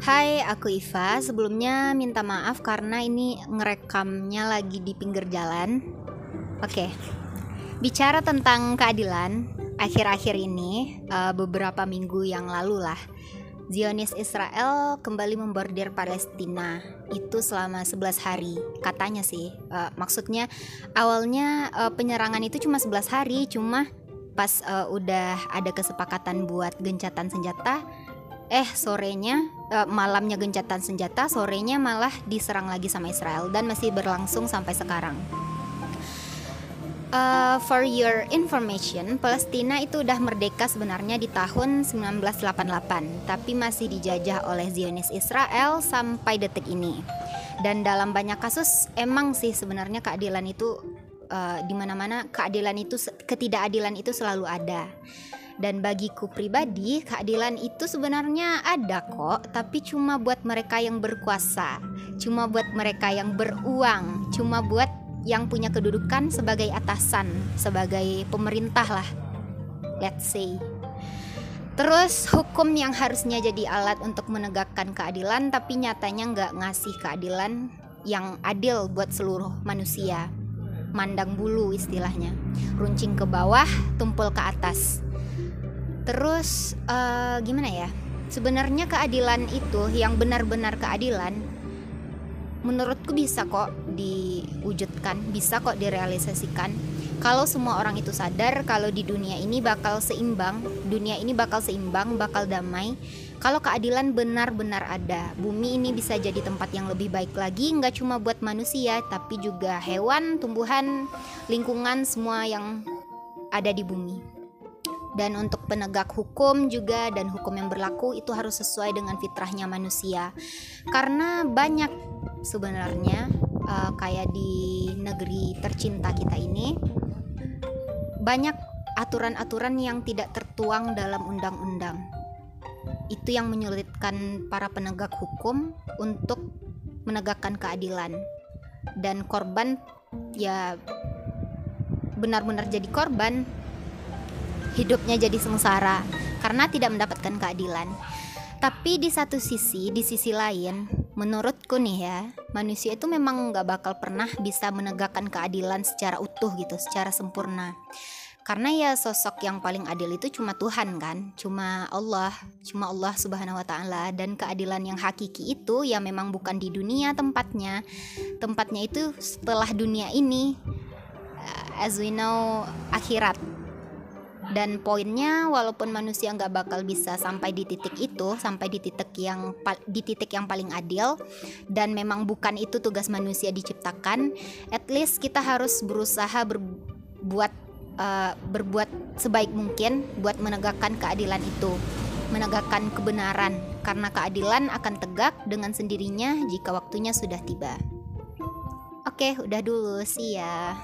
Hai, aku Iva. Sebelumnya minta maaf karena ini ngerekamnya lagi di pinggir jalan. Oke, bicara tentang keadilan, akhir-akhir ini uh, beberapa minggu yang lalu lah, Zionis Israel kembali membordir Palestina itu selama 11 hari katanya sih uh, maksudnya awalnya uh, penyerangan itu cuma 11 hari cuma pas uh, udah ada kesepakatan buat gencatan senjata eh sorenya uh, malamnya gencatan senjata sorenya malah diserang lagi sama Israel dan masih berlangsung sampai sekarang Uh, for your information, Palestina itu udah merdeka sebenarnya di tahun 1988, tapi masih dijajah oleh Zionis Israel sampai detik ini. Dan dalam banyak kasus emang sih sebenarnya keadilan itu uh, di mana-mana keadilan itu ketidakadilan itu selalu ada. Dan bagiku pribadi, keadilan itu sebenarnya ada kok, tapi cuma buat mereka yang berkuasa, cuma buat mereka yang beruang, cuma buat yang punya kedudukan sebagai atasan, sebagai pemerintah lah. Let's say. Terus hukum yang harusnya jadi alat untuk menegakkan keadilan tapi nyatanya nggak ngasih keadilan yang adil buat seluruh manusia. Mandang bulu istilahnya. Runcing ke bawah, tumpul ke atas Terus uh, gimana ya? Sebenarnya keadilan itu yang benar-benar keadilan menurutku bisa kok diwujudkan, bisa kok direalisasikan. Kalau semua orang itu sadar kalau di dunia ini bakal seimbang, dunia ini bakal seimbang, bakal damai. Kalau keadilan benar-benar ada, bumi ini bisa jadi tempat yang lebih baik lagi, nggak cuma buat manusia, tapi juga hewan, tumbuhan, lingkungan, semua yang ada di bumi. Dan untuk penegak hukum juga dan hukum yang berlaku itu harus sesuai dengan fitrahnya manusia. Karena banyak sebenarnya uh, kayak di negeri tercinta kita ini banyak aturan-aturan yang tidak tertuang dalam undang-undang itu yang menyulitkan para penegak hukum untuk menegakkan keadilan dan korban ya benar-benar jadi korban hidupnya jadi sengsara karena tidak mendapatkan keadilan. Tapi di satu sisi, di sisi lain, menurutku nih ya, manusia itu memang nggak bakal pernah bisa menegakkan keadilan secara utuh gitu, secara sempurna. Karena ya sosok yang paling adil itu cuma Tuhan kan, cuma Allah, cuma Allah Subhanahu wa taala dan keadilan yang hakiki itu ya memang bukan di dunia tempatnya. Tempatnya itu setelah dunia ini as we know akhirat dan poinnya walaupun manusia nggak bakal bisa sampai di titik itu sampai di titik yang di titik yang paling adil dan memang bukan itu tugas manusia diciptakan at least kita harus berusaha berbuat uh, berbuat sebaik mungkin buat menegakkan keadilan itu. Menegakkan kebenaran karena keadilan akan tegak dengan sendirinya jika waktunya sudah tiba. Oke udah dulu. Sih ya